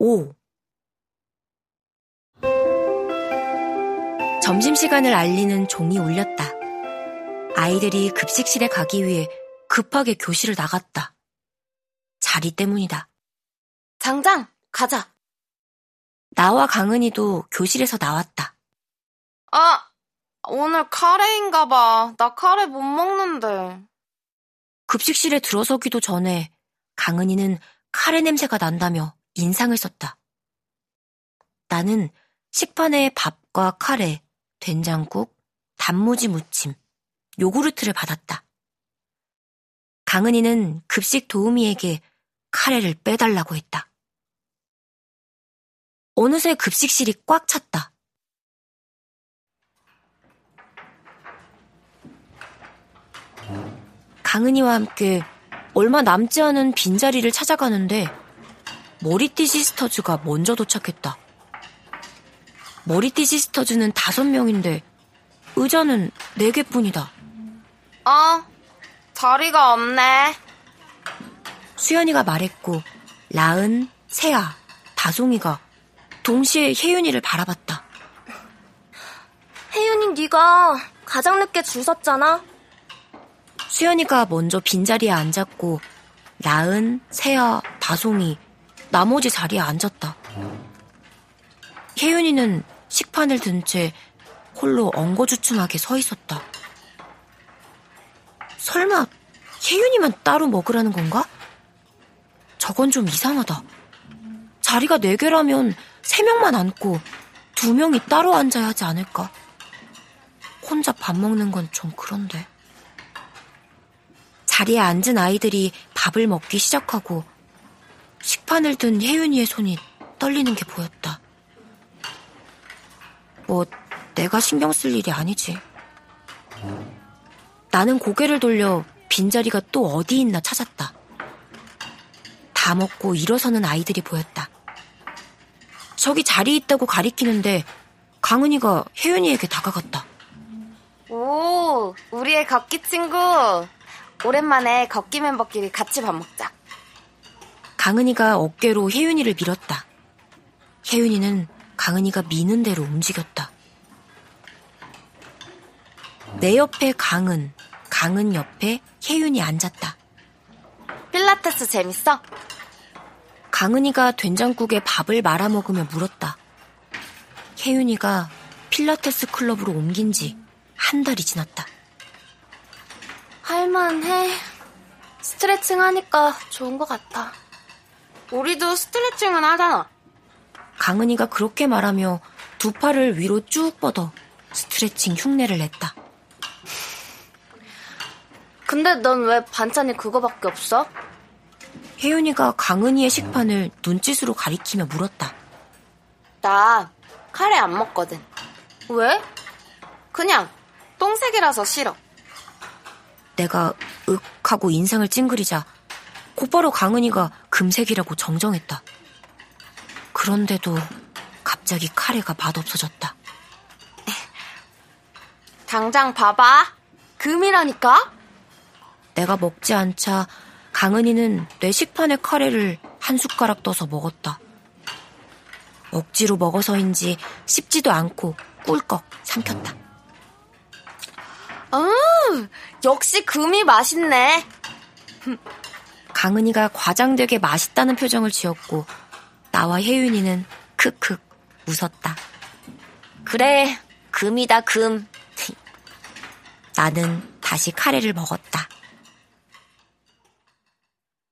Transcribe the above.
5. 점심시간을 알리는 종이 울렸다. 아이들이 급식실에 가기 위해 급하게 교실을 나갔다. 자리 때문이다. 장장, 가자. 나와 강은이도 교실에서 나왔다. 아, 오늘 카레인가 봐. 나 카레 못 먹는데. 급식실에 들어서기도 전에 강은이는 카레 냄새가 난다며 인상을 썼다. 나는 식판에 밥과 카레, 된장국, 단무지 무침, 요구르트를 받았다. 강은이는 급식 도우미에게 카레를 빼달라고 했다. 어느새 급식실이 꽉 찼다. 강은이와 함께 얼마 남지 않은 빈자리를 찾아가는데 머리띠 시스터즈가 먼저 도착했다. 머리띠 시스터즈는 다섯 명인데 의자는 네 개뿐이다. 어, 자리가 없네. 수연이가 말했고 라은, 세아, 다송이가 동시에 혜윤이를 바라봤다. 혜윤이 네가 가장 늦게 줄 섰잖아. 수연이가 먼저 빈자리에 앉았고 라은, 세아, 다송이 나머지 자리에 앉았다. 혜윤이는 식판을 든 채 홀로 엉거주춤하게 서 있었다. 설마 혜윤이만 따로 먹으라는 건가? 저건 좀 이상하다. 자리가 네 개라면 세 명만 앉고 두 명이 따로 앉아야 하지 않을까? 혼자 밥 먹는 건 좀 그런데. 자리에 앉은 아이들이 밥을 먹기 시작하고 식판을 든 혜윤이의 손이 떨리는 게 보였다. 뭐, 내가 신경 쓸 일이 아니지. 나는 고개를 돌려 빈자리가 또 어디 있나 찾았다. 다 먹고 일어서는 아이들이 보였다. 저기 자리 있다고 가리키는데 강은이가 혜윤이에게 다가갔다. 오, 우리의 걷기 친구. 오랜만에 걷기 멤버끼리 같이 밥 먹자. 강은이가 어깨로 혜윤이를 밀었다. 혜윤이는 강은이가 미는 대로 움직였다. 내 옆에 강은, 강은 옆에 혜윤이 앉았다. 필라테스 재밌어? 강은이가 된장국에 밥을 말아 먹으며 물었다. 혜윤이가 필라테스 클럽으로 옮긴 지 한 달이 지났다. 할만해. 스트레칭 하니까 좋은 것 같아. 우리도 스트레칭은 하잖아. 강은이가 그렇게 말하며 두 팔을 위로 쭉 뻗어 스트레칭 흉내를 냈다. 근데 넌 왜 반찬이 그거밖에 없어? 혜윤이가 강은이의 식판을 눈짓으로 가리키며 물었다. 나 카레 안 먹거든. 왜? 그냥 똥색이라서 싫어. 내가 윽 하고 인상을 찡그리자 곧바로 강은이가 금색이라고 정정했다. 그런데도 갑자기 카레가 맛없어졌다. 당장 봐봐. 금이라니까? 내가 먹지 않자 강은이는 내 식판에 카레를 한 숟가락 떠서 먹었다. 억지로 먹어서인지 씹지도 않고 꿀꺽 삼켰다. 음, 역시 금이 맛있네. 강은이가 과장되게 맛있다는 표정을 지었고 나와 혜윤이는 크크 웃었다. 그래, 금이다 금. 나는 다시 카레를 먹었다.